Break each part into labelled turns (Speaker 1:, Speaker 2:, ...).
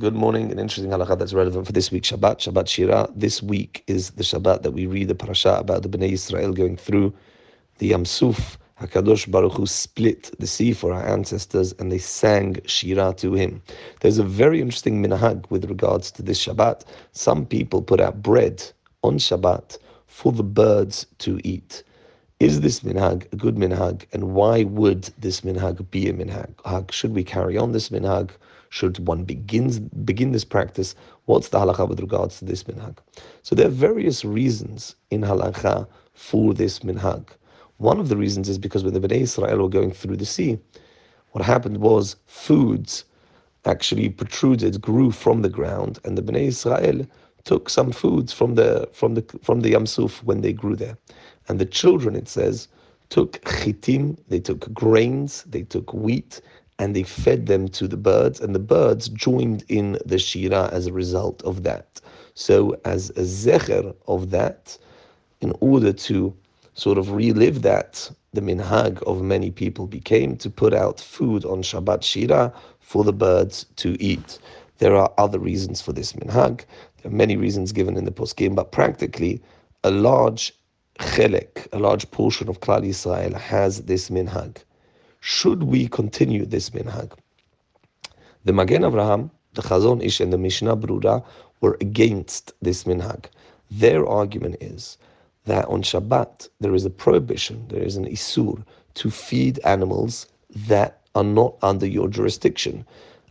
Speaker 1: Good morning. An interesting halakha that's relevant for this week, Shabbat, Shabbat Shira. This week is the Shabbat that we read the parasha about the Bnei Israel going through the Yam Suf. Hakadosh Baruch Hu split the sea for our ancestors, and they sang Shira to him. There's a very interesting minhag with regards to this Shabbat. Some people put out bread on Shabbat for the birds to eat. Is this minhag a good minhag, and why would this minhag be a minhag? Should we carry on this minhag? Should one begins begin this practice? What's the halacha with regards to this minhag? So there are various reasons in halacha for this minhag. One of the reasons is because when the Bnei Israel were going through the sea, what happened was foods actually protruded, grew from the ground, and the Bnei Israel took some foods from the from the from the Yamsuf when they grew there. And the children, it says, took chitim, they took grains, they took wheat, and they fed them to the birds, and the birds joined in the shira as a result of that. So, as a zecher of that, in order to sort of relive that, the minhag of many people became to put out food on Shabbat Shira for the birds to eat. There are other reasons for this minhag. There are many reasons given in the poskim, but practically, a large chelek, a large portion of Klal Yisrael has this minhag. Should we continue this minhag? The Magen Avraham, the Chazon Ish, and the Mishnah Brura were against this minhag. Their argument is that on Shabbat there is a prohibition, there is an isur to feed animals that are not under your jurisdiction.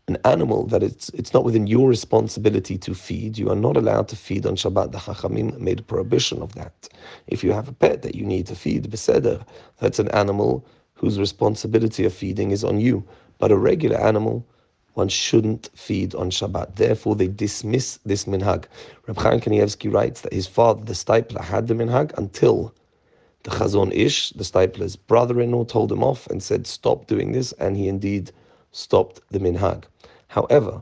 Speaker 1: An animal that it's it's not within your responsibility to feed, you are not allowed to feed on Shabbat. The Chachamim made a prohibition of that. If you have a pet that you need to feed, beseder, that's an animal whose responsibility of feeding is on you. But a regular animal, one shouldn't feed on Shabbat. Therefore, they dismiss this minhag. Reb Chaim Kanievsky writes that his father, the Steipler, had the minhag until the Chazon Ish, the Steipler's brother-in-law, told him off and said, stop doing this, and he indeed stopped the minhag. However,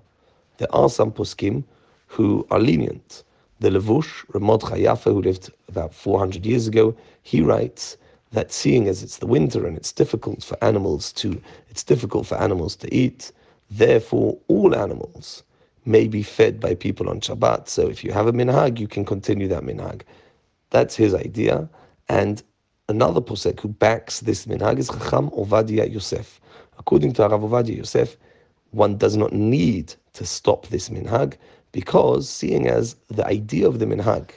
Speaker 1: there are some poskim who are lenient. The Levush, Ramod Chayafa, who lived about 400 years ago, he writes that seeing as it's the winter and it's difficult for animals to it's difficult for animals to eat, therefore all animals may be fed by people on Shabbat. So if you have a minhag, you can continue that minhag. That's his idea. And another posek who backs this minhag is Chacham Ovadia Yosef. According to Rav Ovadia Yosef, one does not need to stop this minhag because seeing as the idea of the minhag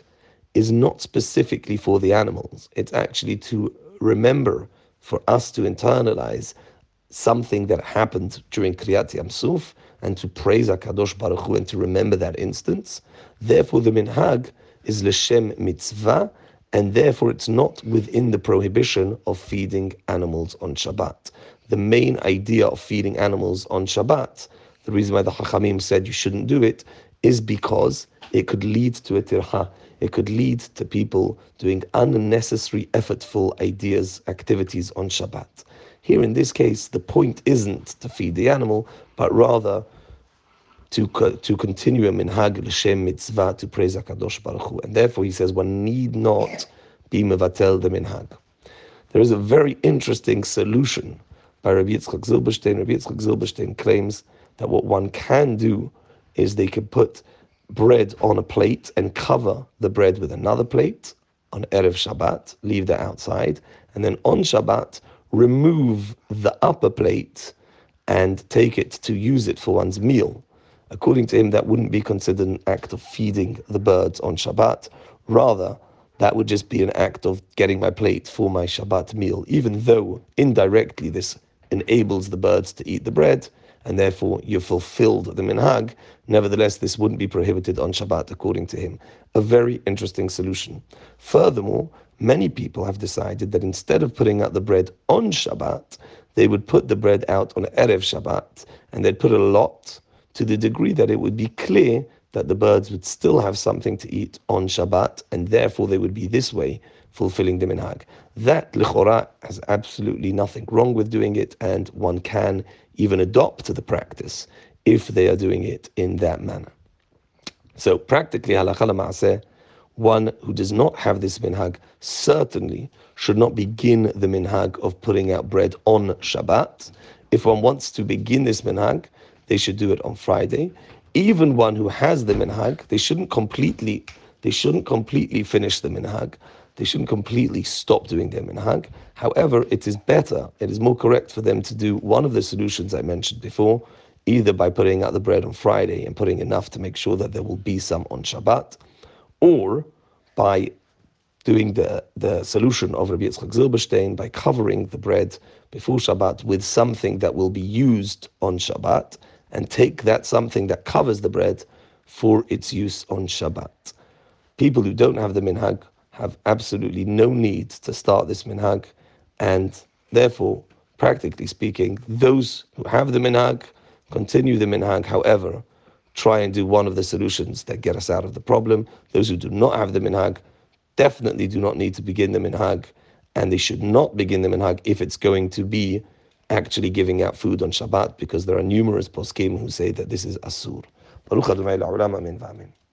Speaker 1: is not specifically for the animals, it's actually to remember, for us to internalize something that happened during Kriyat Yam Suf and to praise HaKadosh Baruch Hu and to remember that instance. Therefore, the minhag is l'shem mitzvah, and therefore it's not within the prohibition of feeding animals on Shabbat. The main idea of feeding animals on Shabbat, the reason why the Chachamim said you shouldn't do it, is because it could lead to a tirha it could lead to people doing unnecessary, effortful ideas, activities on Shabbat. Here in this case, the point isn't to feed the animal, but rather to, to continue a minhag l'shem mitzvah to praise HaKadosh Baruch Hu. And therefore he says one need not be mevatel the minhag. There is a very interesting solution by Rabbi Yitzchak Zilberstein. Rabbi Yitzchak Zilberstein claims that what one can do is they could put bread on a plate and cover the bread with another plate on Erev Shabbat, leave that outside, and then on Shabbat, remove the upper plate and take it to use it for one's meal. According to him, that wouldn't be considered an act of feeding the birds on Shabbat. Rather, that would just be an act of getting my plate for my Shabbat meal, even though indirectly this enables the birds to eat the bread and therefore you fulfilled the minhag. Nevertheless, this wouldn't be prohibited on Shabbat, according to him. A very interesting solution. Furthermore, many people have decided that instead of putting out the bread on Shabbat, they would put the bread out on Erev Shabbat, and they'd put a lot to the degree that it would be clear that the birds would still have something to eat on Shabbat, and therefore they would be this way fulfilling the minhag. That lichora has absolutely nothing wrong with doing it, and one can even adopt the practice if they are doing it in that manner. So practically, one who does not have this minhag certainly should not begin the minhag of putting out bread on Shabbat. If one wants to begin this minhag, they should do it on Friday. Even one who has the minhag, they shouldn't completely, they shouldn't completely finish the minhag. They shouldn't completely stop doing their minhag. However, it is better, it is more correct for them to do one of the solutions I mentioned before, either by putting out the bread on Friday and putting enough to make sure that there will be some on Shabbat, or by doing the, the solution of Rabbi Yitzchak Zilberstein by covering the bread before Shabbat with something that will be used on Shabbat and take that something that covers the bread for its use on Shabbat. People who don't have the minhag have absolutely no need to start this minhag, and therefore, practically speaking, those who have the minhag continue the minhag. However, try and do one of the solutions that get us out of the problem. Those who do not have the minhag definitely do not need to begin the minhag, and they should not begin the minhag if it's going to be actually giving out food on Shabbat, because there are numerous poskim who say that this is asur.